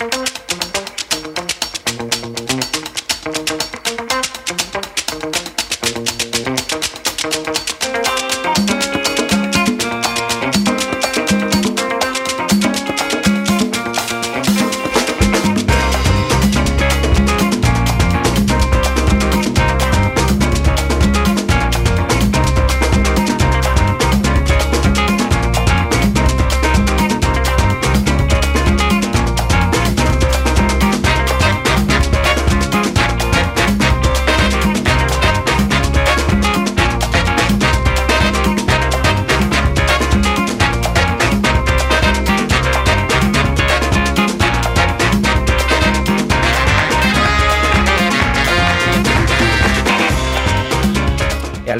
alle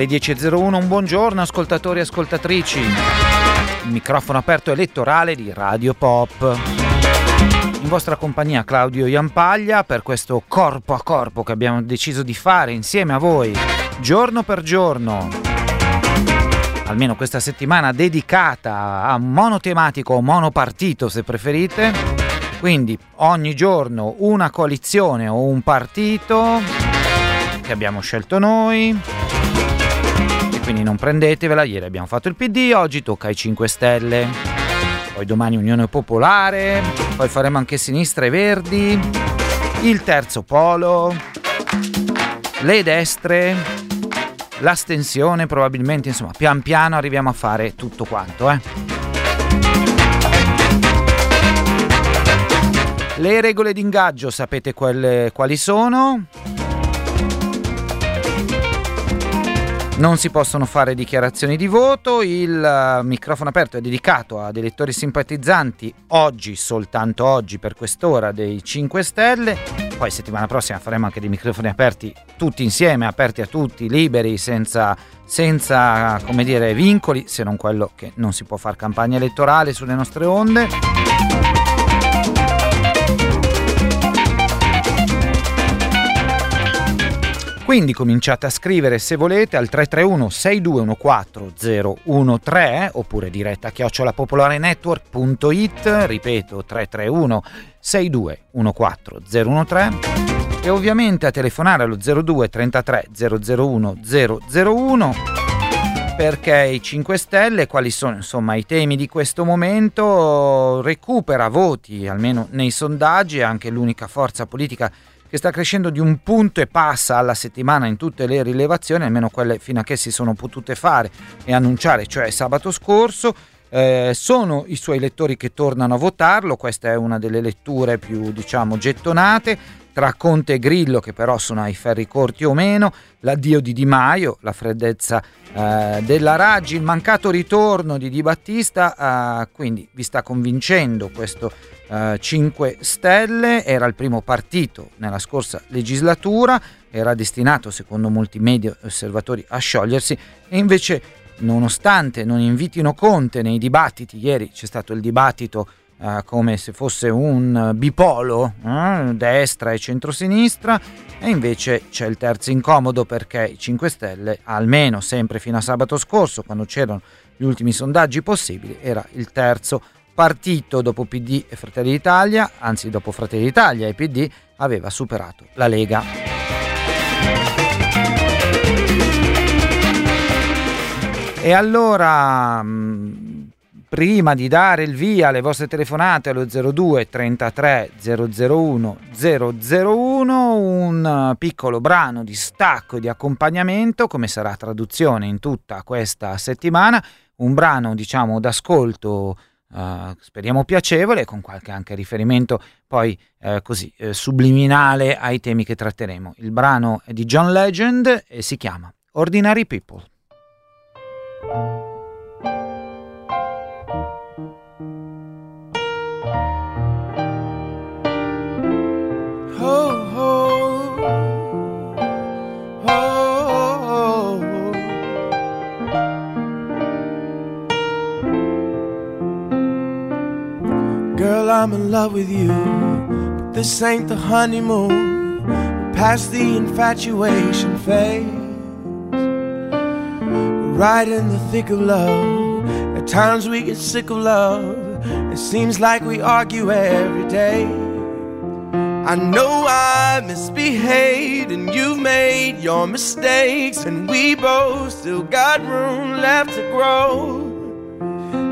10.01 un buongiorno ascoltatori e ascoltatrici. Il microfono aperto elettorale di Radio Pop. In vostra compagnia Claudio Iampaglia per questo corpo a corpo che abbiamo deciso di fare insieme a voi, giorno per giorno. Almeno questa settimana dedicata a monotematico o monopartito se preferite. Quindi ogni giorno una coalizione o un partito che abbiamo scelto noi quindi non prendetevela, ieri abbiamo fatto il PD, oggi tocca ai 5 Stelle, poi domani Unione Popolare, poi faremo anche Sinistra e Verdi, il terzo polo, le destre, l'astensione probabilmente, insomma pian piano arriviamo a fare tutto quanto. Eh. Le regole d'ingaggio sapete quelle, quali sono? Non si possono fare dichiarazioni di voto, il eh, microfono aperto è dedicato ad elettori simpatizzanti oggi, soltanto oggi per quest'ora dei 5 Stelle, poi settimana prossima faremo anche dei microfoni aperti tutti insieme, aperti a tutti, liberi, senza, senza come dire, vincoli, se non quello che non si può fare campagna elettorale sulle nostre onde. Quindi cominciate a scrivere se volete al 331 6214 013 oppure diretta chiocciolapopolarenetwork.it, ripeto 331 6214 013 e ovviamente a telefonare allo 02 33 001 001 perché i 5 Stelle, quali sono insomma i temi di questo momento, recupera voti, almeno nei sondaggi, è anche l'unica forza politica che sta crescendo di un punto e passa alla settimana in tutte le rilevazioni, almeno quelle fino a che si sono potute fare e annunciare, cioè sabato scorso. Eh, sono i suoi lettori che tornano a votarlo, questa è una delle letture più diciamo gettonate tra Conte e Grillo che però sono ai ferri corti o meno, l'addio di Di Maio, la freddezza eh, della Raggi, il mancato ritorno di Di Battista, eh, quindi vi sta convincendo questo eh, 5 Stelle, era il primo partito nella scorsa legislatura, era destinato secondo molti media osservatori a sciogliersi. E invece nonostante non invitino Conte nei dibattiti, ieri c'è stato il dibattito Uh, come se fosse un bipolo, uh, destra e centrosinistra, e invece c'è il terzo incomodo perché i 5 Stelle, almeno sempre fino a sabato scorso, quando c'erano gli ultimi sondaggi possibili, era il terzo partito dopo PD e Fratelli d'Italia, anzi dopo Fratelli d'Italia e PD, aveva superato la Lega. E allora mm, prima di dare il via alle vostre telefonate allo 02 33 001 001 un piccolo brano di stacco e di accompagnamento come sarà traduzione in tutta questa settimana un brano diciamo d'ascolto Uh, speriamo piacevole, con qualche anche riferimento poi uh, così uh, subliminale ai temi che tratteremo. Il brano è di John Legend e si chiama Ordinary People. I'm in love with you. But this ain't the honeymoon. Past the infatuation phase. We're right in the thick of love. At times we get sick of love. It seems like we argue every day. I know I misbehaved and you've made your mistakes, and we both still got room left to grow.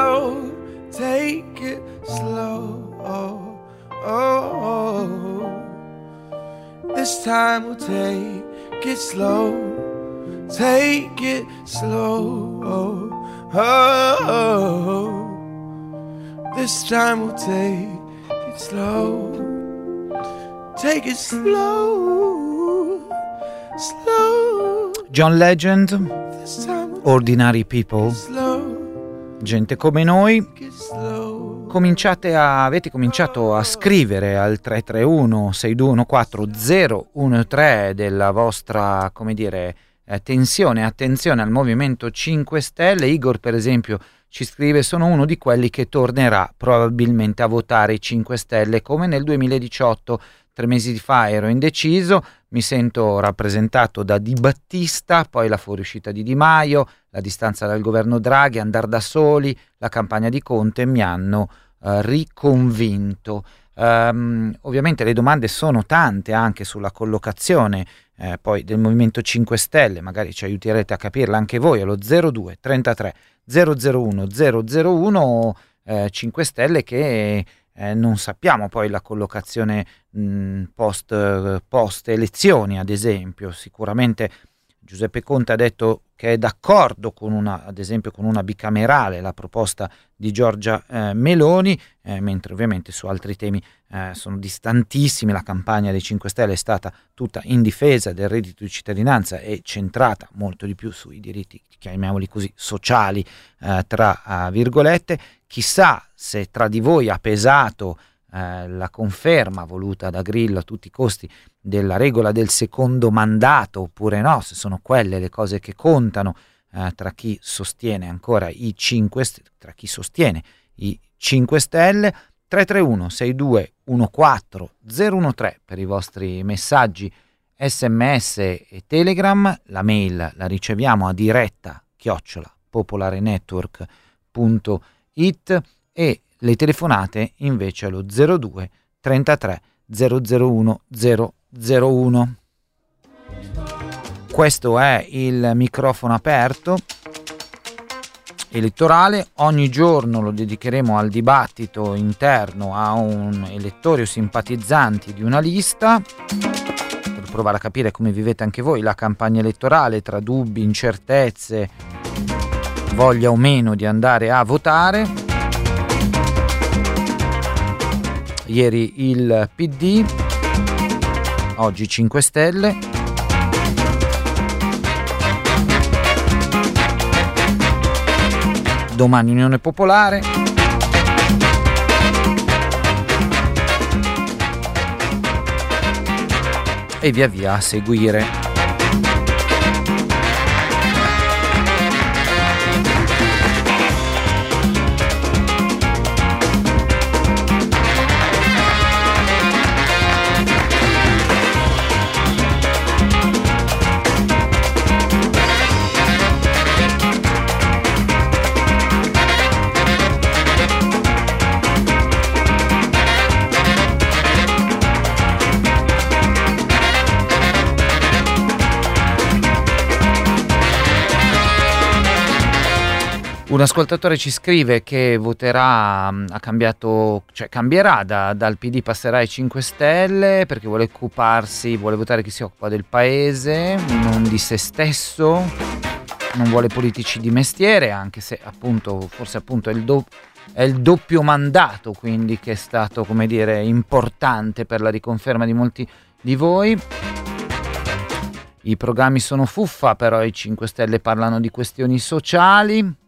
slow. Take it slow. Oh, oh. This time we'll take it slow. Take it slow. Oh, oh. This time we'll take it slow. Take it slow. Slow. John Legend, This time we'll Ordinary People. Gente come noi. A, avete cominciato a scrivere al 331 6214 013 della vostra, come dire, tensione, attenzione al Movimento 5 Stelle. Igor, per esempio, ci scrive: Sono uno di quelli che tornerà probabilmente a votare i 5 Stelle come nel 2018. Tre mesi fa ero indeciso, mi sento rappresentato da Di Battista, poi la fuoriuscita di Di Maio, la distanza dal governo Draghi, andare da soli, la campagna di Conte mi hanno eh, riconvinto. Ehm, ovviamente le domande sono tante anche sulla collocazione eh, poi del Movimento 5 Stelle, magari ci aiuterete a capirla anche voi allo 02 33 001 001 eh, 5 Stelle che eh, non sappiamo poi la collocazione mh, post, eh, post elezioni ad esempio, sicuramente Giuseppe Conte ha detto che è d'accordo con una, ad esempio con una bicamerale, la proposta di Giorgia eh, Meloni, eh, mentre ovviamente su altri temi eh, sono distantissimi, la campagna dei 5 Stelle è stata tutta in difesa del reddito di cittadinanza e centrata molto di più sui diritti, chiamiamoli così, sociali, eh, tra uh, virgolette. Chissà se tra di voi ha pesato eh, la conferma voluta da Grillo a tutti i costi della regola del secondo mandato oppure no, se sono quelle le cose che contano eh, tra chi sostiene ancora i 5 tra chi sostiene i 5 Stelle 331 62 14 013 per i vostri messaggi sms e telegram la mail la riceviamo a diretta chiocciola popolarenetwork.it e le telefonate invece allo 02 33 001 001. Questo è il microfono aperto elettorale, ogni giorno lo dedicheremo al dibattito interno a un elettore o simpatizzanti di una lista per provare a capire come vivete anche voi la campagna elettorale tra dubbi, incertezze, voglia o meno di andare a votare. Ieri il PD, oggi 5 Stelle. Domani Unione Popolare. E via via a seguire. Ascoltatore ci scrive che voterà, ha cambiato, cioè cambierà da, dal PD, passerà ai 5 Stelle perché vuole occuparsi, vuole votare chi si occupa del paese, non di se stesso, non vuole politici di mestiere, anche se appunto, forse appunto è il, do, è il doppio mandato quindi che è stato, come dire, importante per la riconferma di molti di voi. I programmi sono fuffa, però i 5 Stelle parlano di questioni sociali.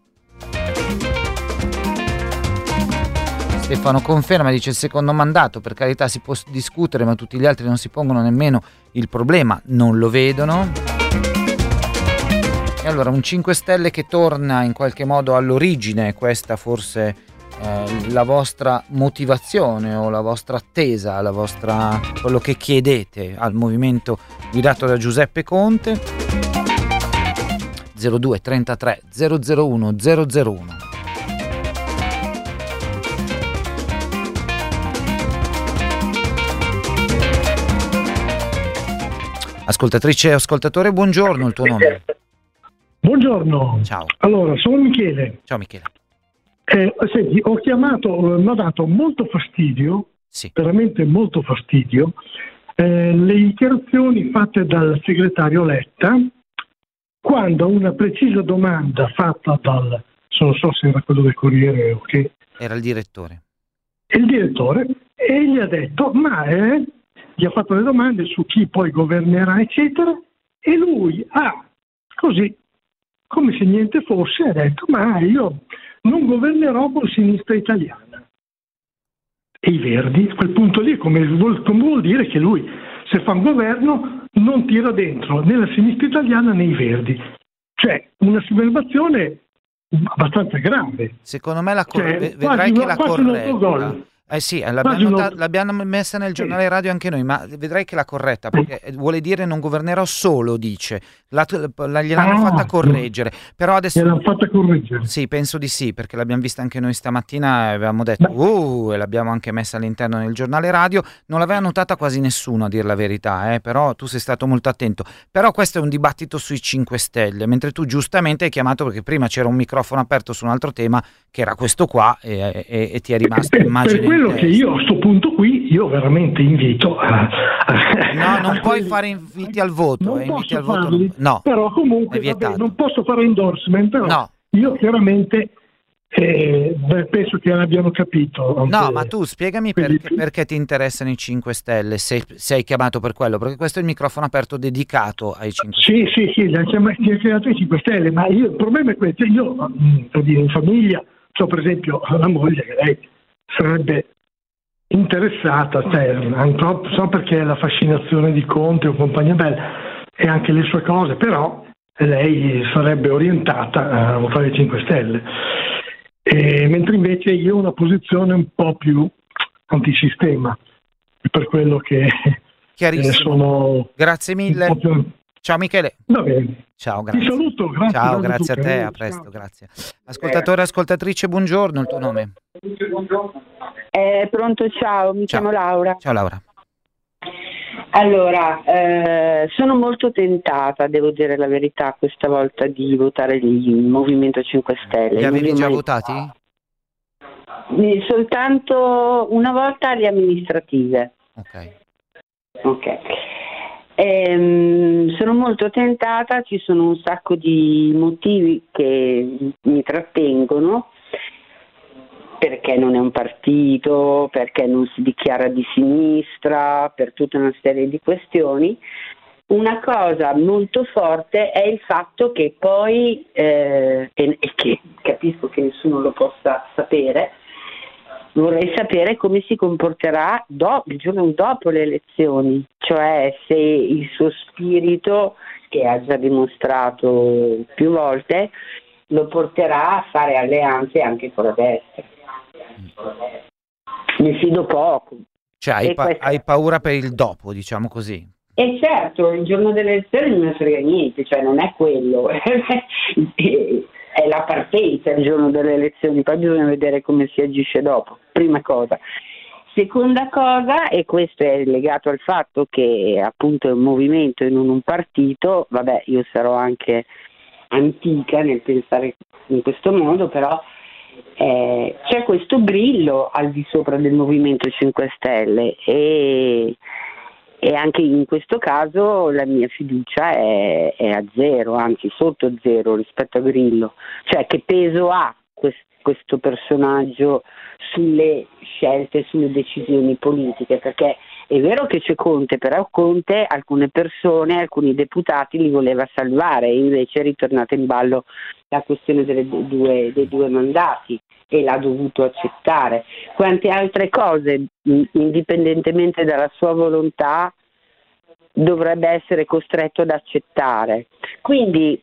Stefano conferma, dice il secondo mandato, per carità si può discutere, ma tutti gli altri non si pongono nemmeno il problema, non lo vedono. E allora un 5 Stelle che torna in qualche modo all'origine, questa forse eh, la vostra motivazione o la vostra attesa, la vostra, quello che chiedete al movimento guidato da Giuseppe Conte. 02 33 001 001 Ascoltatrice e ascoltatore, buongiorno, il tuo nome? Buongiorno. Ciao. Allora, sono Michele. Ciao Michele. Eh, senti, ho chiamato, mi ha dato molto fastidio, sì. veramente molto fastidio, eh, le dichiarazioni fatte dal segretario Letta quando una precisa domanda fatta dal, non so se era quello del Corriere o che... Era il direttore. Il direttore, e gli ha detto, ma eh, gli ha fatto le domande su chi poi governerà, eccetera, e lui ha così, come se niente fosse, ha detto, ma io non governerò con sinistra italiana. E i Verdi, a quel punto lì, come vuol, come vuol dire che lui, se fa un governo, non tira dentro né la sinistra italiana né i Verdi. Cioè, una subverbazione abbastanza grave. Secondo me la cor- cioè, vedrai che la corretta eh sì, eh, l'abbiamo, nota- l'abbiamo, messa nel giornale radio anche noi, ma vedrai che la corretta, perché vuole dire non governerò solo, dice. La, la, gliel'hanno ah, fatta correggere. Però adesso... Gliel'hanno fatta correggere? Sì, penso di sì, perché l'abbiamo vista anche noi stamattina e avevamo detto, uh, e l'abbiamo anche messa all'interno del giornale radio. Non l'aveva notata quasi nessuno, a dire la verità, eh, però tu sei stato molto attento. Però questo è un dibattito sui 5 Stelle, mentre tu giustamente hai chiamato, perché prima c'era un microfono aperto su un altro tema, che era questo qua, e, e, e ti è rimasto, immagino quello che io a questo punto qui io veramente invito a, a No, non puoi quelli, fare inviti al voto, non eh, inviti al voto. Farli, no. Però comunque vabbè, non posso fare endorsement, però no. io chiaramente eh, penso che l'abbiano capito. No, ma tu spiegami perché, perché, ti interessano i 5 Stelle, se sei chiamato per quello, perché questo è il microfono aperto dedicato ai 5 Stelle. Sì, sì, sì, li chiamato i 5 Stelle, ma io, il problema è questo, io mm, per dire in famiglia, ho per esempio la moglie che lei sarebbe interessata, cioè, so perché la fascinazione di Conte o compagnia bella e anche le sue cose, però lei sarebbe orientata a votare i 5 Stelle. E, mentre invece io ho una posizione un po' più antisistema, per quello che eh, sono... Grazie mille. Ciao Michele. Va bene. Ciao, grazie. Ti saluto, grazie. Ciao, grazie a te, a presto, Ciao. grazie. Ascoltatore, ascoltatrice, buongiorno, il tuo nome? Eh, pronto, ciao, mi ciao. chiamo Laura. Ciao Laura. Allora, eh, sono molto tentata, devo dire la verità, questa volta di votare il Movimento 5 Stelle. Li avevi già mai... votati? Soltanto una volta alle amministrative. Ok. Ok. Ehm, sono molto tentata, ci sono un sacco di motivi che mi trattengono perché non è un partito, perché non si dichiara di sinistra, per tutta una serie di questioni. Una cosa molto forte è il fatto che poi, eh, e, e che capisco che nessuno lo possa sapere, vorrei sapere come si comporterà do, il giorno dopo le elezioni, cioè se il suo spirito, che ha già dimostrato più volte, lo porterà a fare alleanze anche con la destra. Mi fido poco. Cioè hai, pa- hai paura per il dopo, diciamo così. E certo, il giorno delle elezioni non ne frega niente, cioè non è quello, è la partenza il giorno delle elezioni, poi bisogna vedere come si agisce dopo, prima cosa. Seconda cosa, e questo è legato al fatto che appunto è un movimento e non un partito, vabbè io sarò anche antica nel pensare in questo modo, però eh, c'è questo grillo al di sopra del Movimento 5 Stelle e, e anche in questo caso la mia fiducia è, è, a zero, anzi sotto zero rispetto a Grillo. Cioè che peso ha questo, questo personaggio sulle scelte, sulle decisioni politiche? Perché è vero che c'è Conte, però Conte alcune persone, alcuni deputati li voleva salvare invece è ritornata in ballo la questione due, dei due mandati e l'ha dovuto accettare. Quante altre cose, indipendentemente dalla sua volontà, dovrebbe essere costretto ad accettare. Quindi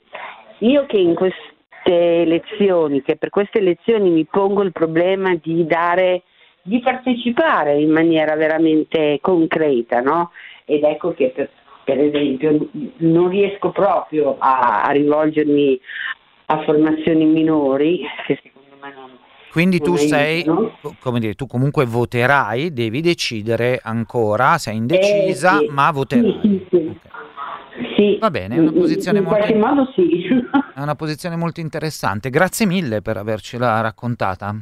io che in queste elezioni, che per queste elezioni mi pongo il problema di dare di partecipare in maniera veramente concreta, no? Ed ecco che per, per esempio non riesco proprio a, a, rivolgermi a formazioni minori, che secondo me non... Quindi tu sei, come dire, tu comunque voterai, devi decidere ancora, sei indecisa, eh, sì. ma voterai. Sì, sì, okay. sì. Va bene, è una posizione in molto... modo sì. È una posizione molto interessante. Grazie mille per avercela raccontata.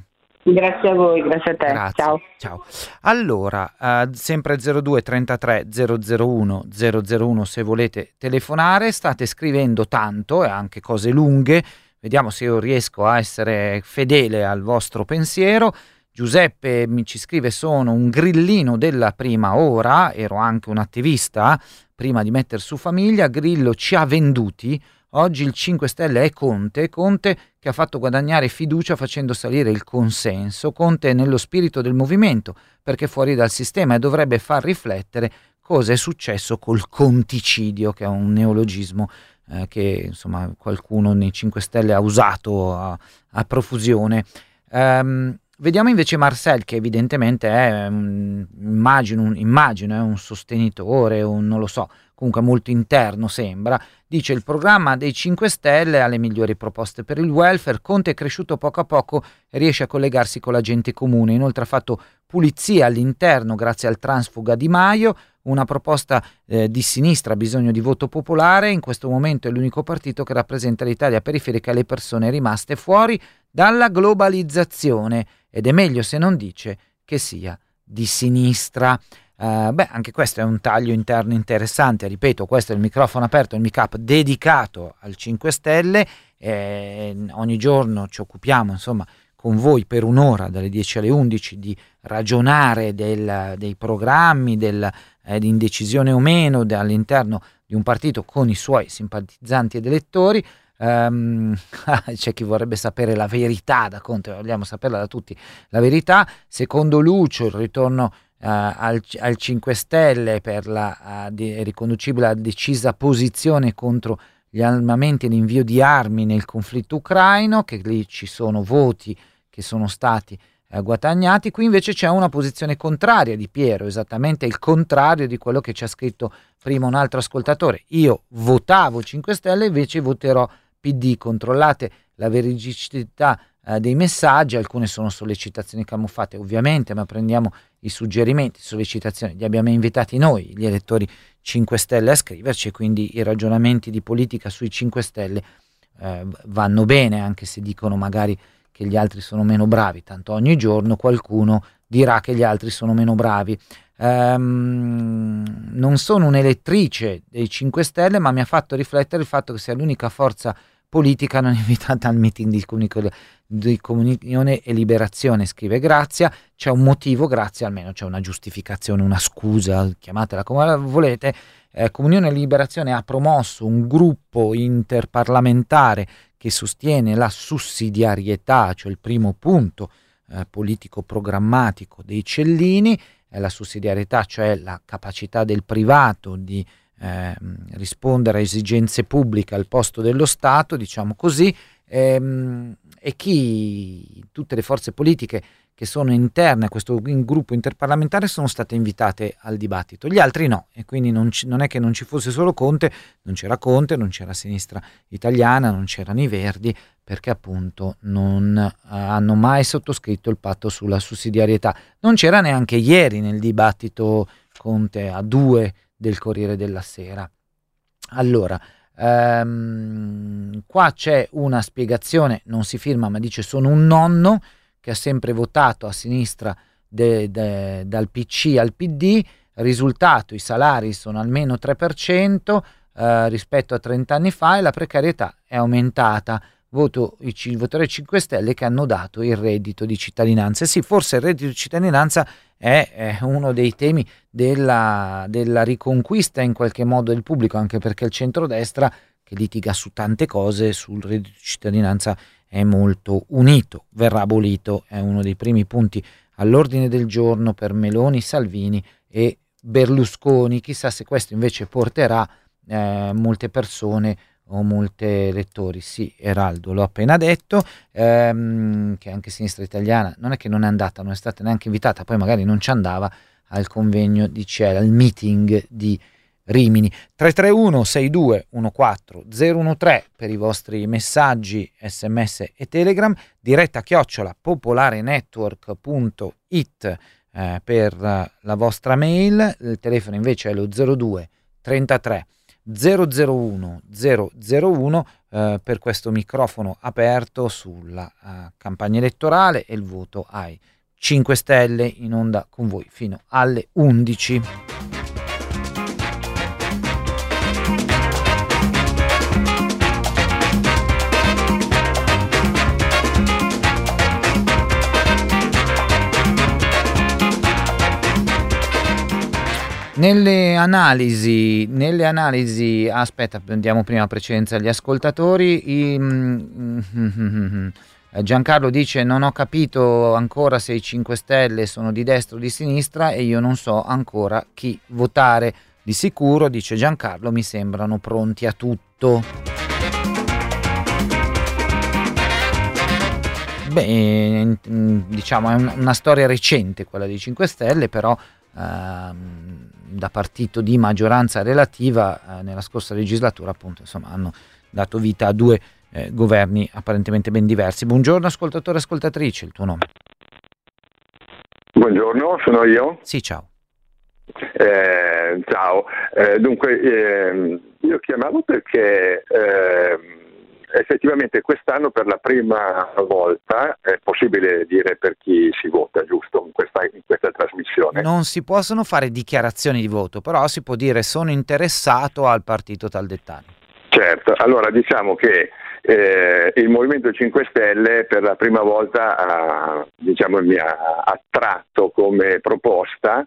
Grazie a voi, grazie a te. Grazie. Ciao. Ciao. Allora, uh, sempre 02 33 001 001 se volete telefonare, state scrivendo tanto e anche cose lunghe. Vediamo se io riesco a essere fedele al vostro pensiero. Giuseppe mi ci scrive sono un grillino della prima ora, ero anche un attivista prima di mettere su famiglia, Grillo ci ha venduti Oggi il 5 Stelle è Conte, Conte che ha fatto guadagnare fiducia facendo salire il consenso, Conte è nello spirito del movimento perché è fuori dal sistema e dovrebbe far riflettere cosa è successo col conticidio, che è un neologismo eh, che insomma qualcuno nei 5 Stelle ha usato a, a profusione. Um, Vediamo invece Marcel che evidentemente è, immagino, un, immagino, un sostenitore, un, non lo so, comunque molto interno sembra, dice il programma dei 5 Stelle ha le migliori proposte per il welfare, Conte è cresciuto poco a poco e riesce a collegarsi con la gente comune, inoltre ha fatto pulizia all'interno grazie al transfuga Di Maio, una proposta eh, di sinistra ha bisogno di voto popolare, in questo momento è l'unico partito che rappresenta l'Italia periferica e le persone rimaste fuori dalla globalizzazione ed è meglio se non dice che sia di sinistra. Uh, beh, anche questo è un taglio interno interessante, ripeto, questo è il microfono aperto, il mic-up dedicato al 5 Stelle, eh, ogni giorno ci occupiamo, insomma, con voi per un'ora, dalle 10 alle 11, di ragionare del, dei programmi, del, eh, o meno all'interno di un partito con i suoi simpatizzanti ed elettori. Um, c'è chi vorrebbe sapere la verità da Conte, vogliamo saperla da tutti. La verità, secondo Lucio, il ritorno al, al, 5 Stelle per la, è riconducibile alla decisa posizione contro gli armamenti e l'invio di armi nel conflitto ucraino, che lì ci sono voti che sono stati eh, guadagnati. Qui invece c'è una posizione contraria di Piero, esattamente il contrario di quello che ci ha scritto prima un altro ascoltatore. Io votavo 5 Stelle, invece voterò PD. Controllate la veridicità eh, dei messaggi, alcune sono sollecitazioni camuffate ovviamente, ma prendiamo i suggerimenti, sollecitazioni, li abbiamo invitati noi, gli elettori 5 Stelle, a scriverci, quindi i ragionamenti di politica sui 5 Stelle eh, vanno bene, anche se dicono magari che gli altri sono meno bravi, tanto ogni giorno qualcuno dirà che gli altri sono meno bravi. Um, non sono un'elettrice dei 5 Stelle, ma mi ha fatto riflettere il fatto che sia l'unica forza politica non invitata al meeting di, comunico- di comunione e liberazione, scrive Grazia, c'è un motivo, Grazia almeno c'è una giustificazione, una scusa, chiamatela come volete. Eh, comunione e liberazione ha promosso un gruppo interparlamentare che sostiene la sussidiarietà, cioè il primo punto eh, politico programmatico dei Cellini, eh, la sussidiarietà, cioè la capacità del privato di eh, rispondere a esigenze pubbliche al posto dello Stato, diciamo così, ehm, e chi, tutte le forze politiche che sono interne a questo gruppo interparlamentare sono state invitate al dibattito, gli altri no, e quindi non, ci, non, è che non ci fosse solo Conte, non c'era Conte, non c'era sinistra italiana, non c'erano i Verdi, perché appunto non hanno mai sottoscritto il patto sulla sussidiarietà. Non c'era neanche ieri nel dibattito Conte a due del Corriere della Sera. Allora, ehm, qua c'è una spiegazione, non si firma ma dice sono un nonno, che ha sempre votato a sinistra de, de, dal PC al PD, risultato i salari sono almeno 3% eh, rispetto a 30 anni fa e la precarietà è aumentata. Voto i voterei 5 Stelle che hanno dato il reddito di cittadinanza. E sì, forse il reddito di cittadinanza è, uno dei temi della, della, riconquista in qualche modo del pubblico, anche perché il centrodestra, che litiga su tante cose, sul reddito di cittadinanza è molto unito, verrà abolito, è uno dei primi punti all'ordine del giorno per Meloni, Salvini e Berlusconi. Chissà se questo invece porterà eh, molte persone o molti lettori. Sì, Eraldo, l'ho appena detto, ehm, che anche Sinistra Italiana non è che non è andata, non è stata neanche invitata, poi magari non ci andava al convegno di CEL, al meeting di Rimini. 331 62 14 013 per i vostri messaggi, sms e telegram, diretta chiocciola popolarenetwork.it eh, per la vostra mail, il telefono invece è lo 02 33 001 001 eh, per questo microfono aperto sulla uh, campagna elettorale e il voto ai 5 Stelle in onda con voi fino alle 11. Nelle analisi, nelle analisi, aspetta, prendiamo prima precedenza agli ascoltatori. I, mm, Giancarlo dice: Non ho capito ancora se i 5 Stelle sono di destra o di sinistra e io non so ancora chi votare. Di sicuro, dice Giancarlo, mi sembrano pronti a tutto. Beh, diciamo, è una storia recente quella dei 5 Stelle, però ehm, da partito di maggioranza relativa eh, nella scorsa legislatura appunto insomma hanno dato vita a due eh, governi apparentemente ben diversi. Buongiorno ascoltatore e ascoltatrice, il tuo nome? Buongiorno, sono io. Sì, ciao. Eh, ciao, eh, dunque ehm, io chiamavo perché ehm, effettivamente quest'anno per la prima volta è possibile dire per chi si vota, giusto, in questa, in questa, trasmissione? Non si possono fare dichiarazioni di voto, però si può dire sono interessato al partito tal dettaglio. Certo, allora diciamo che eh, il Movimento 5 Stelle per la prima volta ha, diciamo, mi ha attratto come proposta,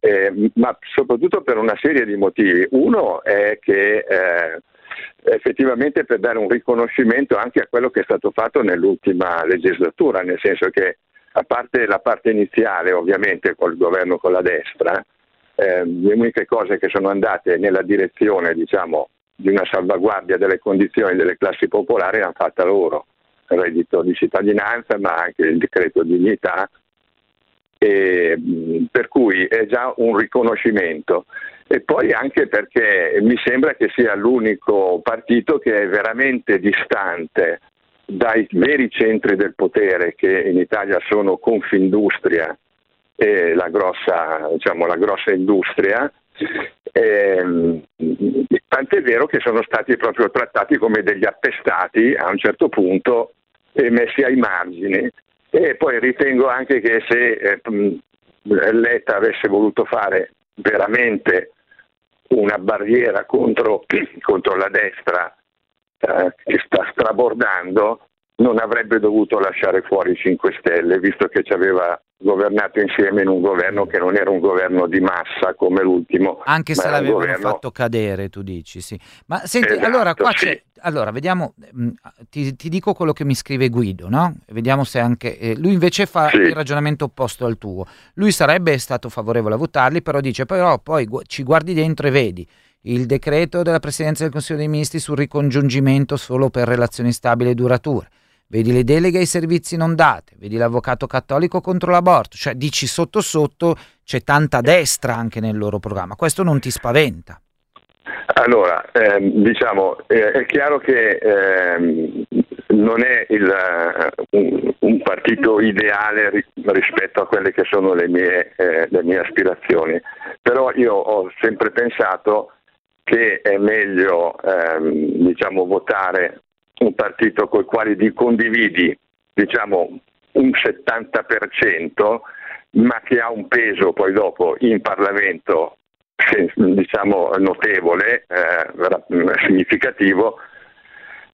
eh, ma soprattutto per una serie di motivi. Uno è che eh, effettivamente per dare un riconoscimento anche a quello che è stato fatto nell'ultima legislatura, nel senso che a parte la parte iniziale ovviamente col governo con la destra, eh, le uniche cose che sono andate nella direzione diciamo, di una salvaguardia delle condizioni delle classi popolari l'hanno fatta loro, il reddito di cittadinanza ma anche il decreto dignità, e, per cui è già un riconoscimento. E poi anche perché mi sembra che sia l'unico partito che è veramente distante dai veri centri del potere che in Italia sono Confindustria e la grossa, diciamo, la grossa industria, eh, tant'è vero che sono stati proprio trattati come degli appestati a un certo punto e messi ai margini. E poi ritengo anche che se eh, Letta avesse voluto fare veramente una barriera contro, contro la destra eh, che sta strabordando, non avrebbe dovuto lasciare fuori i 5 Stelle, visto che ci aveva governato insieme in un governo che non era un governo di massa come l'ultimo. Anche se l'avevano governo... fatto cadere, tu dici, sì. Ma senti, esatto, allora qua sì. c'è... Allora, vediamo, mm, ti, ti, dico quello che mi scrive Guido, no? Vediamo se anche... Eh, lui invece fa sì. il ragionamento opposto al tuo. Lui sarebbe stato favorevole a votarli, però dice, però poi gu- ci guardi dentro e vedi il decreto della Presidenza del Consiglio dei Ministri sul ricongiungimento solo per relazioni stabili e durature vedi le deleghe ai servizi non date, vedi l'avvocato cattolico contro l'aborto, cioè dici sotto sotto c'è tanta destra anche nel loro programma, questo non ti spaventa? Allora, ehm, diciamo, eh, è chiaro che ehm, non è il, uh, un, un, partito ideale ri- rispetto a quelle che sono le mie, eh, le mie aspirazioni, però io ho sempre pensato che è meglio ehm, diciamo, votare un partito con il quale condividi diciamo, un 70%, ma che ha un peso poi dopo in Parlamento diciamo, notevole, eh, significativo,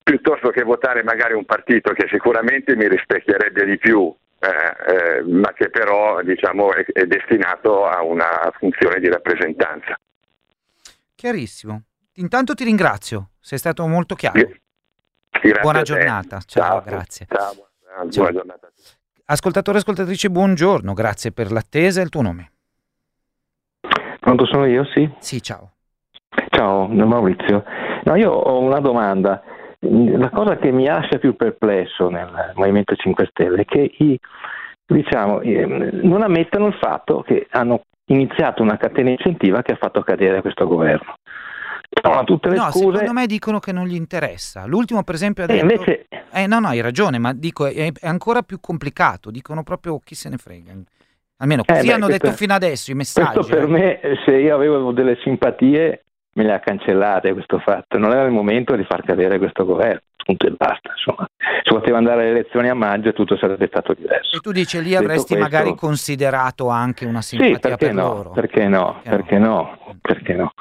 piuttosto che votare magari un partito che sicuramente mi rispecchierebbe di più, eh, eh, ma che però diciamo, è, è destinato a una funzione di rappresentanza. Chiarissimo. Intanto ti ringrazio, sei stato molto chiaro. Grazie buona giornata. Ciao, ciao, grazie. Ciao, buona ciao. giornata. Ascoltatore e ascoltatrice, buongiorno, grazie per l'attesa e il tuo nome. Pronto sono io, sì? Sì, ciao. Ciao, Maurizio. No, io ho una domanda. La cosa che mi lascia più perplesso nel Movimento 5 Stelle è che i, diciamo, non ammettono il fatto che hanno iniziato una catena incentiva che ha fatto cadere questo governo. No, tutte le no, scuse... secondo me dicono che non gli interessa. L'ultimo, per esempio, ha detto... Eh, invece... eh, no, no, hai ragione, ma dico, è, è, ancora più complicato. Dicono proprio chi se ne frega. Almeno così eh, beh, hanno detto fino adesso i messaggi. Questo per eh. me, se io avevo delle simpatie, me le ha cancellate questo fatto. Non era il momento di far cadere questo governo, punto e basta. Insomma. Se poteva andare alle elezioni a maggio tutto sarebbe stato diverso. E tu dici lì avresti questo... magari considerato anche una simpatia sì, perché per no, loro? Perché no? Perché, perché no? no? Perché no?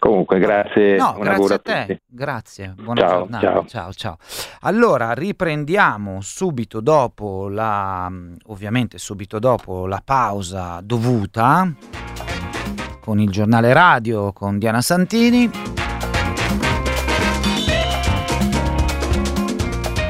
Comunque, grazie. No, grazie a te. A grazie. Buona ciao, giornata. Ciao. ciao, ciao. Allora, riprendiamo subito dopo la ovviamente subito dopo la pausa dovuta con il giornale radio con Diana Santini.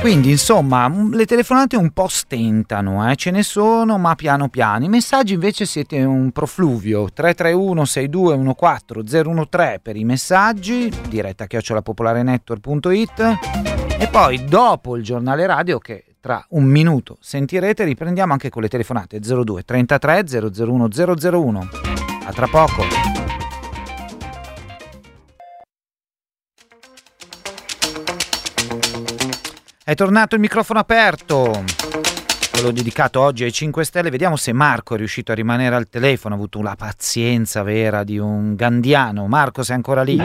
Quindi insomma le telefonate un po' stentano, eh? ce ne sono ma piano piano. I messaggi invece siete un profluvio 331 6214 013 per i messaggi, diretta chiocciolapopolarenetwork.it e poi dopo il giornale radio che tra un minuto sentirete riprendiamo anche con le telefonate 02 33 001 001. A tra poco. È tornato il microfono aperto. Quello dedicato oggi ai 5 Stelle. Vediamo se Marco è riuscito a rimanere al telefono. Ha avuto la pazienza vera di un gandiano. Marco, sei ancora lì?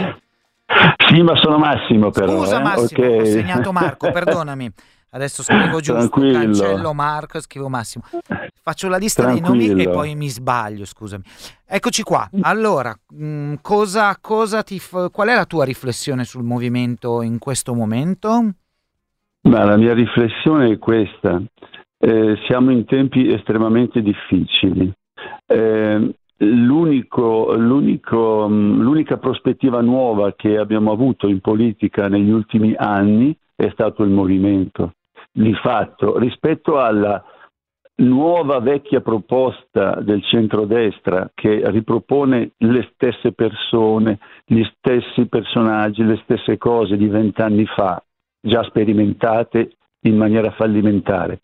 Sì, ma sono Massimo però. Scusa eh? Massimo, okay. ho segnato Marco, perdonami. Adesso scrivo giusto, Tranquillo. cancello Marco scrivo Massimo. Faccio la lista Tranquillo. dei nomi e poi mi sbaglio, scusami. Eccoci qua. Allora, mh, mm, cosa, cosa ti f- qual è la tua riflessione sul movimento in questo momento? Ma la mia riflessione è questa. Eh, siamo in tempi estremamente difficili. Eh, l'unico, l'unico, mm, l'unica prospettiva nuova che abbiamo avuto in politica negli ultimi anni è stato il movimento. Di fatto, rispetto alla, nuova vecchia proposta del centrodestra che ripropone le stesse persone, gli stessi personaggi, le stesse cose di vent'anni fa, già sperimentate in maniera fallimentare,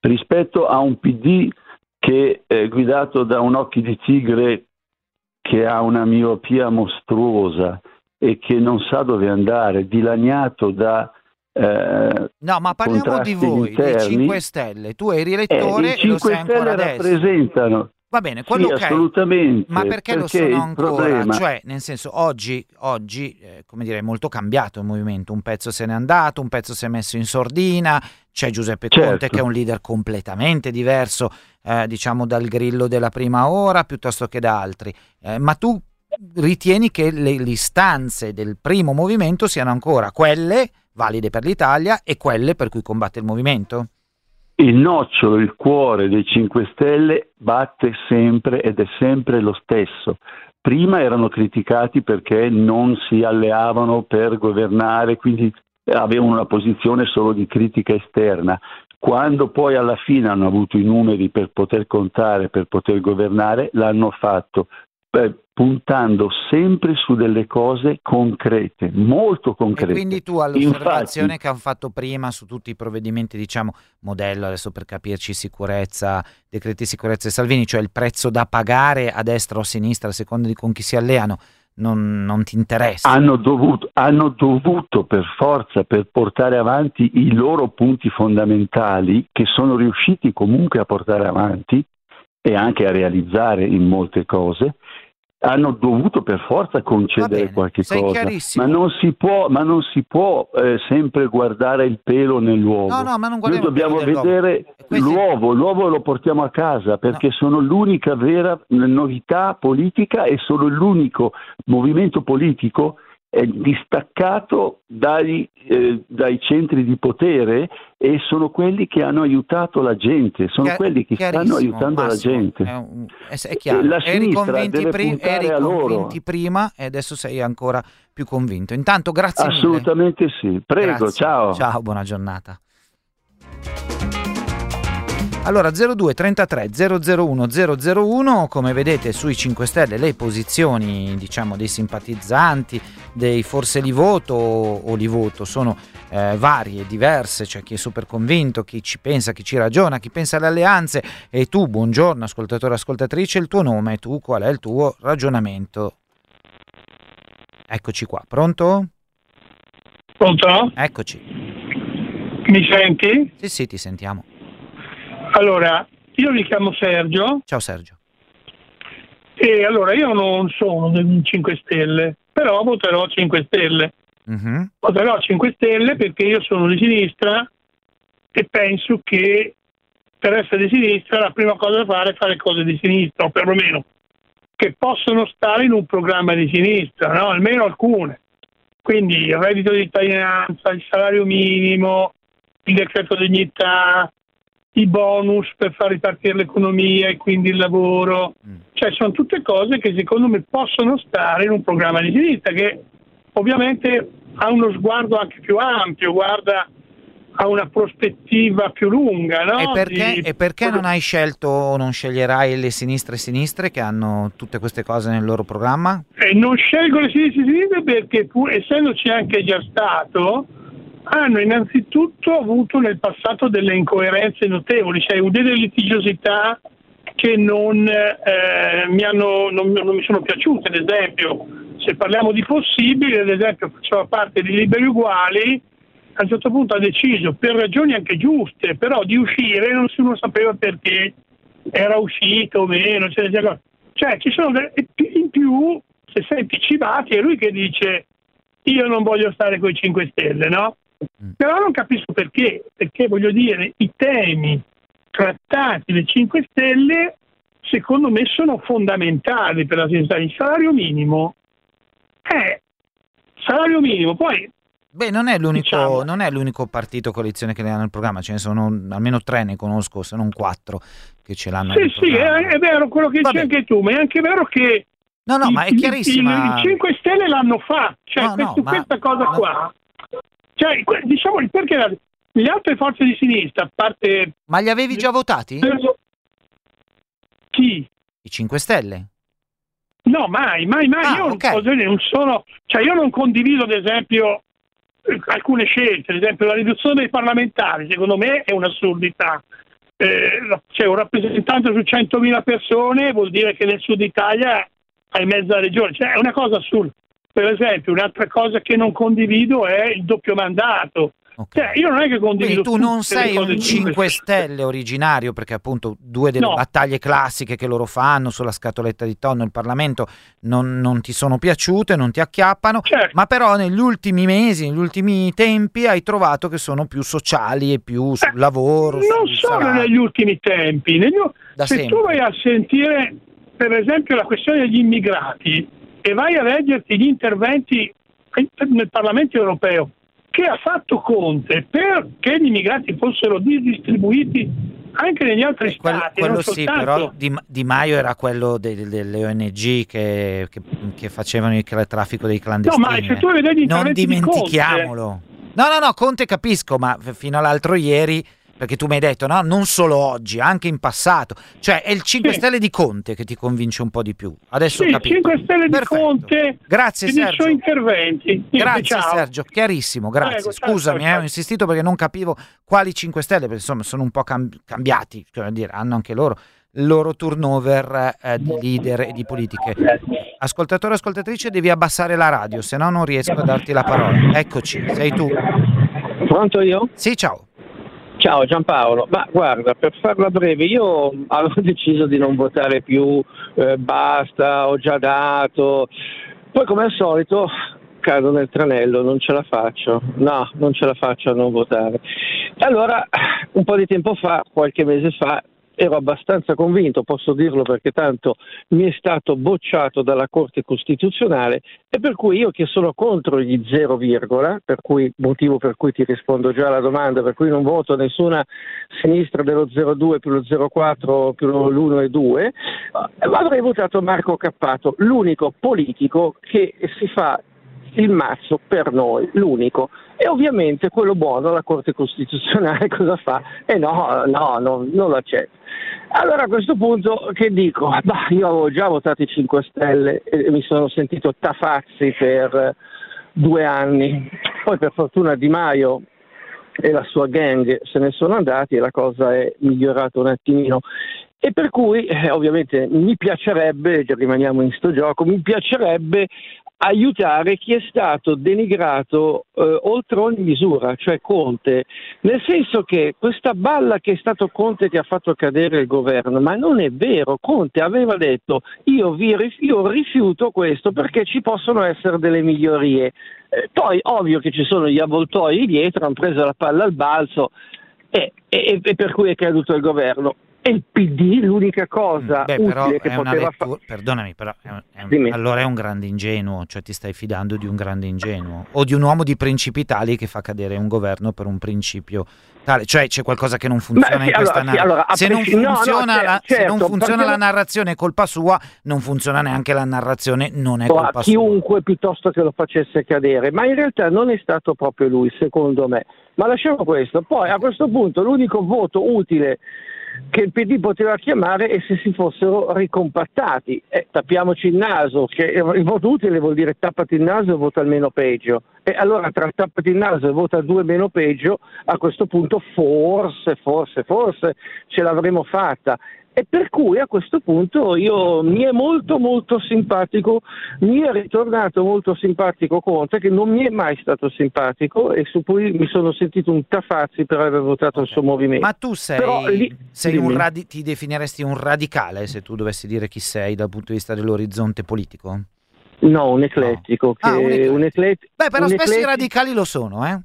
rispetto a un PD che è guidato da un occhio di tigre che ha una miopia mostruosa e che non sa dove andare, dilaniato da eh, no, ma parliamo di voi, interni. dei 5 Stelle. Tu eri elettore eh, i 5 Stelle rappresentano. Va bene, quello sì, okay. assolutamente. Ma perché, perché lo sono ancora? Problema... Cioè, nel senso, oggi, oggi eh, come dire, è molto cambiato il movimento. Un pezzo se n'è andato, un pezzo si è messo in sordina. C'è Giuseppe certo. Conte che è un leader completamente diverso, eh, diciamo, dal grillo della prima ora piuttosto che da altri. Eh, ma tu ritieni che le, le istanze del primo movimento siano ancora quelle valide per l'Italia e quelle per cui combatte il movimento? Il nocciolo, il cuore dei 5 Stelle batte sempre ed è sempre lo stesso. Prima erano criticati perché non si alleavano per governare, quindi avevano una posizione solo di critica esterna. Quando poi alla fine hanno avuto i numeri per poter contare, per poter governare, l'hanno fatto puntando sempre su delle cose concrete, molto concrete. E quindi tu all'osservazione Infatti, che hanno fatto prima su tutti i provvedimenti, diciamo, modello adesso per capirci sicurezza, decreti sicurezza e Salvini, cioè il prezzo da pagare a destra o a sinistra a seconda di con chi si alleano, non, non ti interessa? Hanno dovuto, hanno dovuto per forza, per portare avanti i loro punti fondamentali, che sono riusciti comunque a portare avanti e anche a realizzare in molte cose, hanno dovuto per forza concedere qualche cosa, ma non si può, ma non si può eh, sempre guardare il pelo nell'uovo. No, no, ma non Noi dobbiamo vedere l'uovo, l'uovo lo portiamo a casa perché no. sono l'unica vera novità politica e sono l'unico movimento politico è distaccato dai, eh, dai, centri di potere e sono quelli che hanno aiutato la gente, sono Chiar- quelli che stanno aiutando Massimo, la gente. È, un, è, è chiaro, la eri convinti, pri- eri convinti prima e adesso sei ancora più convinto. Intanto grazie Assolutamente mille. sì, prego, grazie. ciao. Ciao, buona giornata. Allora 02 33 001 001, come vedete sui 5 Stelle le posizioni diciamo dei simpatizzanti, dei forse li voto o li voto sono eh, varie, diverse, c'è chi è super convinto, chi ci pensa, chi ci ragiona, chi pensa alle alleanze e tu, buongiorno ascoltatore ascoltatrice, il tuo nome, tu qual è il tuo ragionamento? Eccoci qua, pronto? Pronto? Eccoci. Mi senti? Sì, sì, ti sentiamo. Allora, io mi chiamo Sergio. Ciao Sergio. E allora io non sono del 5 Stelle, però voterò 5 Stelle. Uh-huh. Voterò 5 Stelle perché io sono di sinistra e penso che per essere di sinistra la prima cosa da fare è fare cose di sinistra, o perlomeno che possono stare in un programma di sinistra, no? almeno alcune. Quindi il reddito di cittadinanza, il salario minimo, il decreto dignità, i bonus per far ripartire l'economia e quindi il lavoro. Mm. Cioè sono tutte cose che secondo me possono stare in un programma di sinistra che ovviamente ha uno sguardo anche più ampio, guarda a una prospettiva più lunga. No? E perché, di... e perché non hai scelto o non sceglierai le sinistre e sinistre che hanno tutte queste cose nel loro programma? E non scelgo le sinistre e sinistre perché pur essendoci anche già stato hanno innanzitutto avuto nel passato delle incoerenze notevoli, cioè delle litigiosità che non, eh, mi, hanno, non, non mi sono piaciute. Ad esempio, se parliamo di possibili, ad esempio faceva parte di Liberi Uguali, a un certo punto ha deciso, per ragioni anche giuste, però di uscire non si non sapeva perché era uscito o meno. Cioè, cioè ci sono delle, in più, se senti Civati, è lui che dice io non voglio stare con i 5 Stelle, no? Mm. Però non capisco perché, perché voglio dire, i temi trattati dai 5 Stelle secondo me sono fondamentali per la sinistra. Il salario minimo è salario minimo, poi Beh, non è, diciamo, non è, l'unico, partito coalizione che le ha nel programma, ce ne sono almeno tre, ne conosco, se non quattro che ce l'hanno. Sì, sì, è, è, vero quello che dici anche tu, ma è anche vero che No, no, i, ma è chiarissima. I, i 5 Stelle l'hanno fatto, cioè no, questo, no, questa ma, cosa qua cioè, diciamo il perché le altre forze di sinistra, a parte... Ma li avevi già votati? Chi? I 5 Stelle. No, mai, mai, mai. Ah, io ok. non, non sono, cioè io non condivido, ad esempio, alcune scelte, ad esempio la riduzione dei parlamentari, secondo me è un'assurdità. Eh, c'è un rappresentante su 100.000 persone, vuol dire che nel sud Italia hai mezza regione, cioè è una cosa assurda. Per esempio, un'altra cosa che non condivido è il doppio mandato. Ok. Cioè, io non è che condivido Quindi tu non sei un di 5 Stelle originario, perché appunto due delle No. battaglie classiche che loro fanno sulla scatoletta di tonno il Parlamento non, non ti sono piaciute, non ti acchiappano, Certo. ma però negli ultimi mesi, negli ultimi tempi hai trovato che sono più sociali e più sul Eh, lavoro. Non solo salario. negli ultimi tempi. negli se sempre. tu vai a sentire, per esempio, la questione degli immigrati e vai a leggerti gli interventi nel Parlamento europeo che ha fatto Conte perché gli immigrati fossero distribuiti anche negli altri Eh, quello, stati. quello sì, però Di, Di Maio era quello de- delle ONG che, che- che facevano il traffico dei No, clandestini. ma se tu vedi non interventi di Conte- dimentichiamolo. No, no, no, Conte capisco, ma fino all'altro ieri, perché tu mi hai detto, no, non solo oggi, anche in passato. Cioè, è il 5 Sì. Stelle di Conte che ti convince un po' di più. Adesso Sì, capito. 5 Stelle di Perfetto. Conte Grazie Sergio. suoi interventi. Grazie ciao. Sergio, chiarissimo, grazie. Prego, Scusami, ciao, eh, ciao. ho insistito perché non capivo quali 5 Stelle, perché insomma sono un po' cam- cambiati, cioè, dire, hanno anche loro il loro turnover eh, di leader e di politiche. Ascoltatore, ascoltatrice, devi abbassare la radio, se no non riesco a darti la parola. Eccoci, sei tu. Pronto io? Sì, ciao. Ciao Giampaolo, ma guarda, per farla breve, io avevo deciso di non votare più, eh, basta, ho già dato, poi come al solito cado nel tranello, non ce la faccio, no, non ce la faccio a non votare. Allora, un po' di tempo fa, qualche mese fa, ero abbastanza convinto, posso dirlo perché tanto mi è stato bocciato dalla Corte Costituzionale e per cui io che sono contro gli zero virgola, per cui, motivo per cui ti rispondo già alla domanda, per cui non voto nessuna sinistra dello 0,2 più lo 0,4 più l'1 e 2, eh, avrei votato Marco Cappato, l'unico politico che si fa il mazzo per noi, l'unico. E ovviamente quello buono, la Corte Costituzionale cosa fa? E no, no, no, non lo accetta. Allora a questo punto che dico? Bah, io avevo già votato i 5 Stelle e mi sono sentito tafazzi per eh, due anni. Poi per fortuna Di Maio e la sua gang se ne sono andati e la cosa è migliorata un attimino. E per cui eh, ovviamente mi piacerebbe, rimaniamo in sto gioco, mi piacerebbe aiutare chi è stato denigrato eh, oltre ogni misura, cioè Conte, nel senso che questa balla che è stato Conte che ha fatto cadere il governo, ma non è vero, Conte aveva detto io, vi io rifiuto questo perché ci possono essere delle migliorie. Eh, poi ovvio che ci sono gli avvoltoi dietro, hanno preso la palla al balzo e, e- e per cui è caduto il governo. E il PD l'unica cosa Beh, utile però che poteva fare... perdonami, però è un- è un- allora è un grande ingenuo, cioè ti stai fidando di un grande ingenuo o di un uomo di principi tali che fa cadere un governo per un principio tale, cioè c'è qualcosa che non funziona sì, in questa allora, sì, narrazione. allora, a se, non presci- no, no, funziona la, se non certo, funziona perché la narrazione è colpa sua, non funziona neanche la narrazione, non è a colpa sua. chiunque piuttosto che lo facesse cadere, ma in realtà non è stato proprio lui, secondo me. Ma lasciamo questo. Poi a questo punto l'unico voto utile che il PD poteva chiamare è se si fossero ricompattati. Eh, tappiamoci il naso, che il voto utile vuol dire tappati il naso e vota il meno peggio. E allora tra tappati il naso e vota due meno peggio, a questo punto forse, forse, forse ce l'avremmo fatta. E per cui a questo punto io mi è molto molto simpatico, mi è ritornato molto simpatico Conte che non mi è mai stato simpatico e su cui mi sono sentito un tafazzi per aver votato il suo movimento. Ma tu sei, Però lì- sei un radi- ti definiresti un radicale se tu dovessi dire chi sei dal punto di vista dell'orizzonte politico? No, un eclettico. Che, Ah, un eclettico. un eclet- Beh, però spesso i eclettico- radicali lo sono, eh?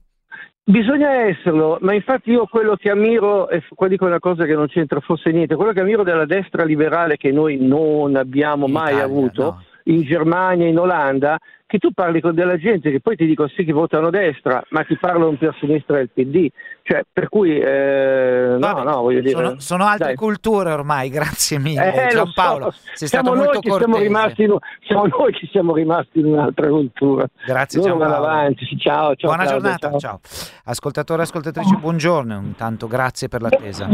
Bisogna esserlo, ma infatti io quello che ammiro, e qua dico una cosa che non c'entra forse niente, quello che ammiro della destra liberale che noi non abbiamo mai Italia, avuto, no. In Germania, in Olanda, che tu parli con della gente che poi ti dicono sì che votano destra, ma ti parlano più a sinistra del PD. Cioè, per cui, eh, Vabbè, no, no, voglio dire... Sono, sono altre dai. culture ormai, grazie mille Eh, lo Giampaolo. so. Sei siamo stato noi molto che siamo cortese. rimasti, in, siamo noi che siamo rimasti in un'altra cultura. Grazie Loro Giampaolo. avanti, ciao, ciao. Buona Claudia, giornata, ciao. ciao. Ascoltatore, ascoltatrice, buongiorno. Intanto grazie per l'attesa.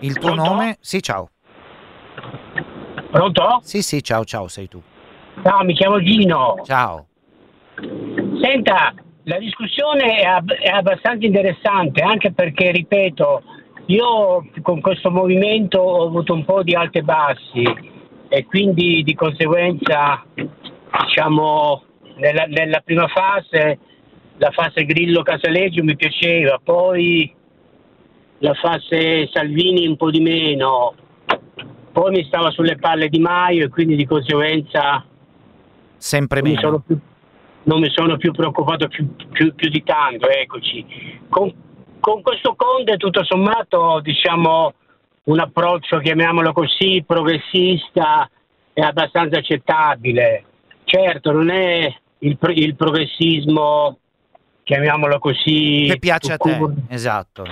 Il tuo Pronto? nome? Sì, ciao. Pronto? Sì, sì, ciao, ciao, sei tu. Ciao, mi chiamo Gino. Ciao. Senta, la discussione è, ab- è abbastanza interessante anche perché, ripeto, io con questo movimento ho avuto un po' di alti e bassi e quindi di conseguenza, diciamo, nella, nella prima fase, la fase Grillo-Casaleggio mi piaceva, poi la fase Salvini un po' di meno, poi mi stava sulle palle Di Maio e quindi di conseguenza Sempre non mi meno. sono più, non mi sono più preoccupato più, più- più di tanto, eccoci. Con, con questo Conte tutto sommato diciamo un approccio, chiamiamolo così, progressista è abbastanza accettabile. Certo, non è il, il progressismo, chiamiamolo così, Che piace a te, esatto.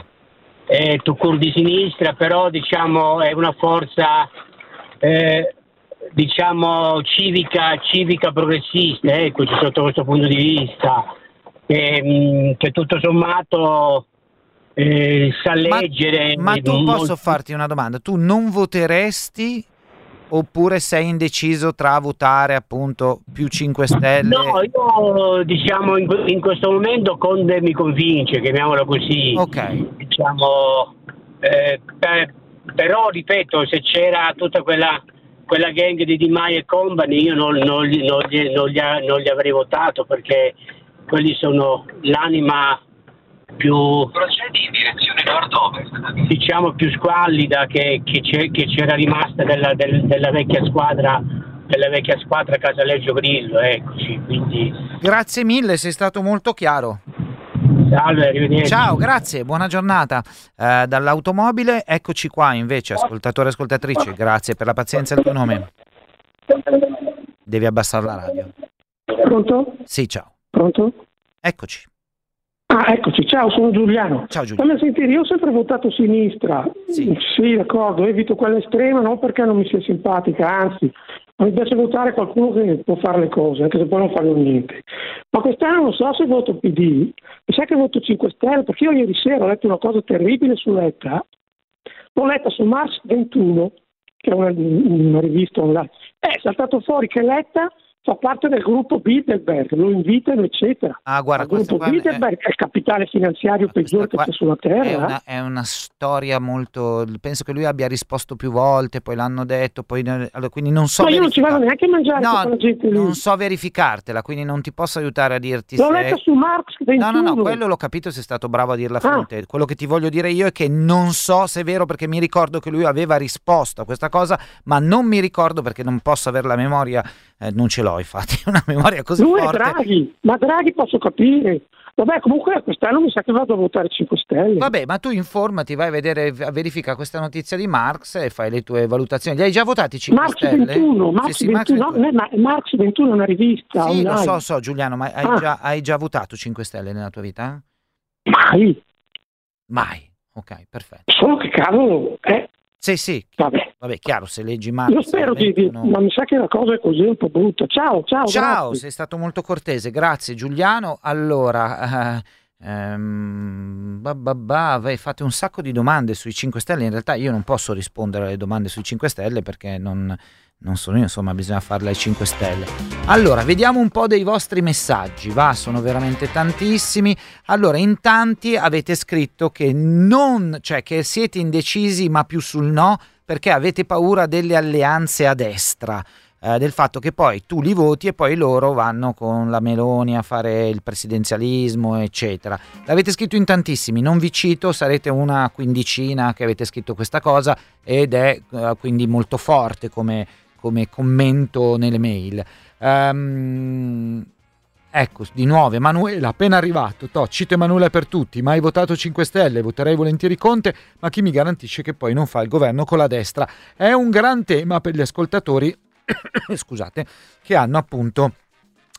Eh, tout court di sinistra, però diciamo è una forza eh, diciamo civica, civica progressista, eccoci sotto questo punto di vista, ehm, che tutto sommato eh, sa leggere. Ma tu molto- posso farti una domanda? Tu non voteresti oppure sei indeciso tra votare appunto più 5 Stelle? No, io diciamo in, in questo momento Conde mi convince, chiamiamolo così. Ok. Diciamo, eh, per- però ripeto, se c'era tutta quella, quella gang di Di Maio e company, io non, non gli, non gli- non gli non gli avrei votato perché quelli sono l'anima più Procedi in direzione nord-ovest. diciamo più squallida che, che c'è- che c'era rimasta della, del- della vecchia squadra della vecchia squadra Casaleggio Grillo eccoci quindi Grazie mille, sei stato molto chiaro. salve arrivederci Ciao, grazie, buona giornata. Eh, dall'automobile, eccoci qua invece, ascoltatore e ascoltatrice, grazie per la pazienza il tuo nome. Devi abbassare la radio. Pronto? Sì, ciao. Pronto? Eccoci. Ah, eccoci, ciao, sono Giuliano. Ciao Giuliano. Fammi sentire, io ho sempre votato sinistra. Sì. d'accordo, evito quella estrema non perché non mi sia simpatica, anzi, mi piace votare qualcuno che può fare le cose, anche se poi non fanno niente. Ma quest'anno non so se voto PD, mi sa che voto 5 Stelle, perché io ieri sera ho letto una cosa terribile su Letta, l'ho letta su Mars 21, che è una, una rivista online, è saltato fuori che Letta fa parte del gruppo Bilderberg, lo invitano eccetera. Ah, guarda, il gruppo qua è- Bilderberg è il capitale finanziario peggiore che c'è sulla Terra. È una, è una storia molto. Penso che lui abbia risposto più volte, poi l'hanno detto, poi, allora, quindi non so. Ma io non ci vado neanche a mangiare con No, quella gente lì. non so verificartela, quindi non ti posso aiutare a dirti L'ho se. letta su Marx 21. No, no, no, quello l'ho capito, sei stato bravo a dirla a Ah. fronte. Quello che ti voglio dire io è che non so se è vero perché mi ricordo che lui aveva risposto a questa cosa, ma non mi ricordo perché non posso avere la memoria, eh, non ce l'ho infatti, una memoria così Lui è forte. Draghi, ma Draghi posso capire. Vabbè, comunque quest'anno mi sa che vado a votare 5 Stelle. Vabbè, ma tu informati, vai a vedere, verifica questa notizia di Marx e fai le tue valutazioni. Li hai già votati 5 Marx Stelle? 21, Marx Sì, sì, Marx 21, no, ma Marx 21 è una rivista Sì, lo online. so, so Giuliano, ma hai, Ah. già, hai già votato 5 Stelle nella tua vita? Mai. Mai. Ok, perfetto. Solo che cavolo, eh, Sì, sì. Vabbè. Vabbè, chiaro, se leggi Marx... io spero di, di- 21 ma mi sa che la cosa è così un po' brutta. Ciao, ciao, Ciao, grazie. sei stato molto cortese, grazie Giuliano. Allora, eh, ehm, ba, ba, ba, vai, fate un sacco di domande sui 5 Stelle. In realtà io non posso rispondere alle domande sui 5 Stelle perché non, non sono io, insomma, bisogna farle ai 5 Stelle. Allora, vediamo un po' dei vostri messaggi, va, sono veramente tantissimi. Allora, in tanti avete scritto che non, cioè che siete indecisi ma più sul no perché avete paura delle alleanze a destra eh, del fatto che poi tu li voti e poi loro vanno con la Meloni a fare il presidenzialismo, eccetera. L'avete scritto in tantissimi, non vi cito, sarete una quindicina che avete scritto questa cosa ed è eh, quindi molto forte come, come commento nelle mail. Ehm, Ecco, di nuovo Emanuele, appena arrivato, to, cito Emanuele per tutti, mai votato 5 Stelle, voterei volentieri Conte, ma chi mi garantisce che poi non fa il governo con la destra? È un gran tema per gli ascoltatori scusate, che hanno appunto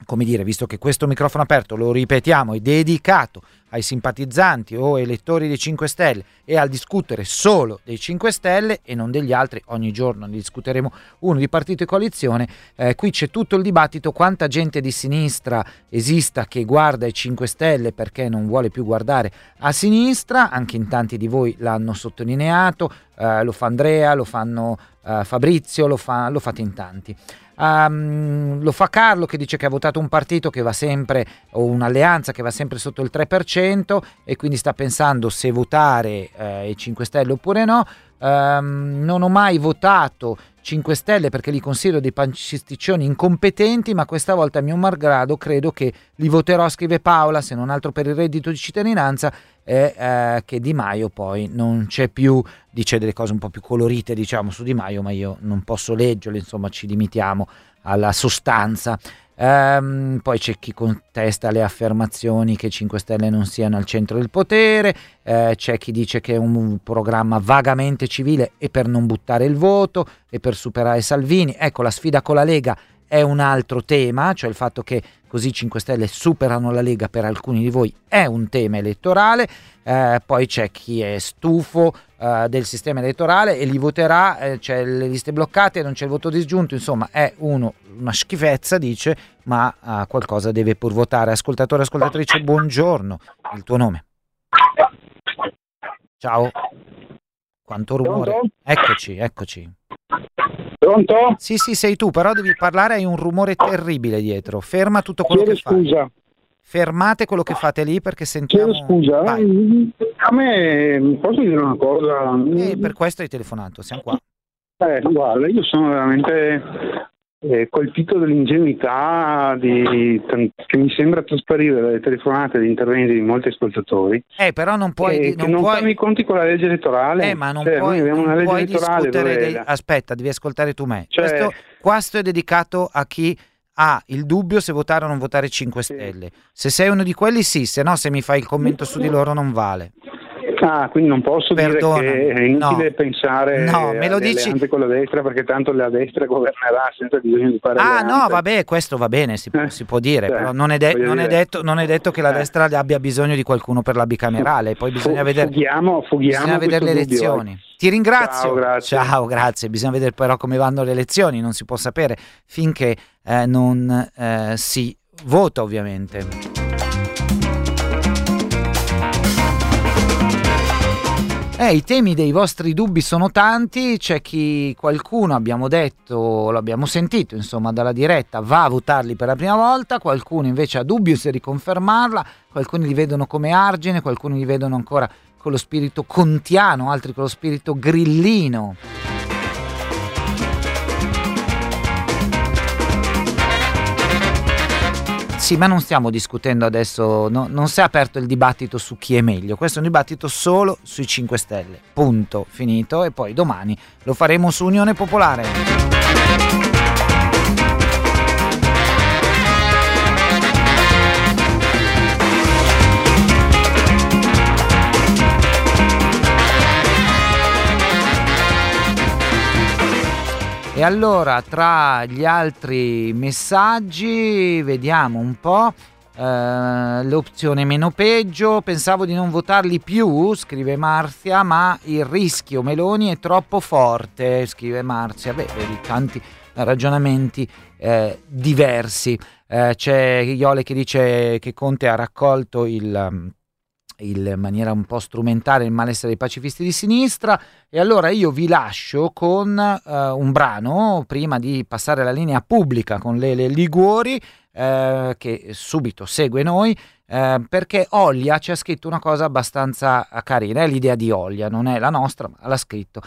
come dire, visto che questo microfono aperto, lo ripetiamo, è dedicato ai simpatizzanti o elettori dei 5 Stelle e al discutere solo dei 5 Stelle e non degli altri, ogni giorno ne discuteremo uno di partito e coalizione, eh, qui c'è tutto il dibattito quanta gente di sinistra esista che guarda i 5 Stelle perché non vuole più guardare a sinistra, anche in tanti di voi l'hanno sottolineato, eh, lo fa Andrea, lo fanno eh, Fabrizio, lo, fa, lo fate in tanti. Um, lo fa Carlo che dice che ha votato un partito che va sempre, o un'alleanza che va sempre sotto il 3% e quindi sta pensando se votare eh, i 5 Stelle oppure no. Um, non ho mai votato 5 Stelle perché li considero dei pancisticcioni incompetenti, ma questa volta a mio malgrado credo che li voterò, scrive Paola, se non altro per il reddito di cittadinanza, e eh, che Di Maio poi non c'è più, dice delle cose un po' più colorite diciamo su Di Maio, ma io non posso leggerle, insomma ci limitiamo alla sostanza. Um, poi c'è chi contesta le affermazioni che 5 Stelle non siano al centro del potere, eh, c'è chi dice che è un programma vagamente civile e per non buttare il voto e per superare Salvini. Ecco, la sfida con la Lega è un altro tema, cioè il fatto che così 5 Stelle superano la Lega per alcuni di voi è un tema elettorale, eh, poi c'è chi è stufo eh, del sistema elettorale e li voterà, eh, c'è le liste bloccate, non c'è il voto disgiunto, insomma è uno, una schifezza dice, ma eh, qualcosa deve pur votare. Ascoltatore, ascoltatrice, buongiorno, il tuo nome. Ciao. Quanto rumore. Eccoci, eccoci. Pronto? Sì, sì, sei tu, però devi parlare, hai un rumore terribile dietro. Ferma tutto quello Chiedo che fai. scusa. Fermate quello che fate lì perché sentiamo... Chiedo scusa. Vai. A me posso dire una cosa? E per questo hai telefonato, siamo qua. Eh, guarda, io sono veramente eh, colpito dall'ingenuità di, che mi sembra trasparire dalle telefonate e interventi di molti ascoltatori. Eh, però non puoi... eh, non non puoi... fanno i conti con la legge elettorale. Eh, ma non Cioè, puoi, abbiamo non una legge elettorale dei- Aspetta, devi ascoltare tu me. Cioè- Questo, questo è dedicato a chi ha il dubbio se votare o non votare 5 Stelle. Se sei uno di quelli sì, se no se mi fai il commento su di loro non vale. Ah, quindi non posso Perdonami, dire che è inutile no. pensare No, me lo dici- con la destra perché tanto la destra governerà senza bisogno di fare Ah no, vabbè, questo va bene, si, può- si può dire, cioè, però non è, de- non è detto, non è detto che la Eh. destra abbia bisogno di qualcuno per la bicamerale, poi bisogna Fu- vedere, fughiamo- fughiamo bisogna vedere le dubbio, elezioni. eh. Ti ringrazio. Ciao, grazie. Ciao, grazie. Bisogna vedere però come vanno le elezioni, non si può sapere finché eh, non eh, si vota ovviamente. Eh, I temi dei vostri dubbi sono tanti, c'è chi qualcuno, abbiamo detto, l'abbiamo sentito insomma dalla diretta, va a votarli per la prima volta, qualcuno invece ha dubbi se riconfermarla, qualcuno li vedono come argine, qualcuno li vedono ancora con lo spirito contiano, altri con lo spirito grillino. Sì, ma non stiamo discutendo adesso, no- non si è aperto il dibattito su chi è meglio, questo è un dibattito solo sui 5 Stelle, punto, finito, e poi domani lo faremo su Unione Popolare. E allora, tra gli altri messaggi, vediamo un po'. eh, l'opzione meno peggio, pensavo di non votarli più, scrive Marzia, ma il rischio Meloni è troppo forte, scrive Marzia. Beh, vedi tanti ragionamenti eh, diversi. Eh, c'è Iole che dice che Conte ha raccolto il- in maniera un po' strumentale il malessere dei pacifisti di sinistra e allora io vi lascio con eh, un brano prima di passare alla linea pubblica con Lele Liguori eh, che subito segue noi eh, perché Ollia ci ha scritto una cosa abbastanza carina, è l'idea di Ollia, non è la nostra, ma l'ha scritto.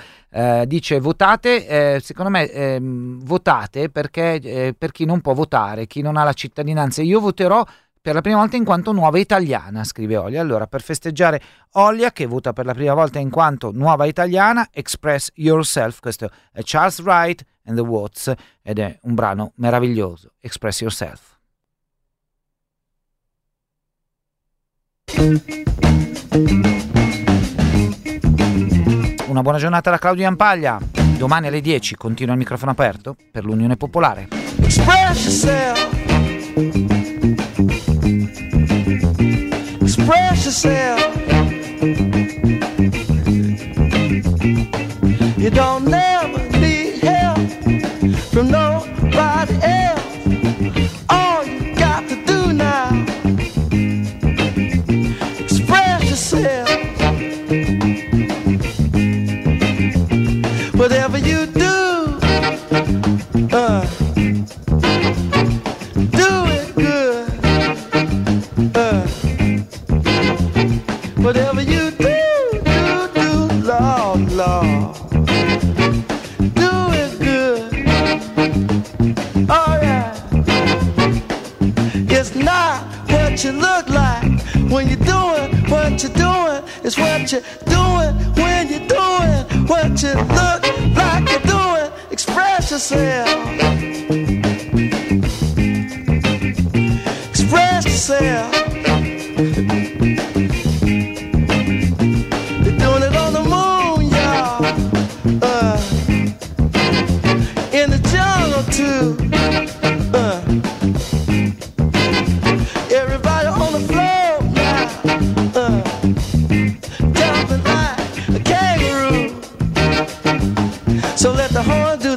Dice votate, secondo me ehm, votate perché per chi non può votare, chi non ha la cittadinanza. Io voterò per la prima volta in quanto nuova italiana, scrive Olia. Allora, per festeggiare Olia, che vota per la prima volta in quanto nuova italiana, Express Yourself, questo è Charles Wright and the Watts, ed è un brano meraviglioso, Express Yourself. Una buona giornata da Claudio Ampaglia. Domani alle 10 continua il microfono aperto per l'Unione Popolare. Express yourself. You don't know. what you're doing when you're doing what you look like you're doing. Express yourself. hold you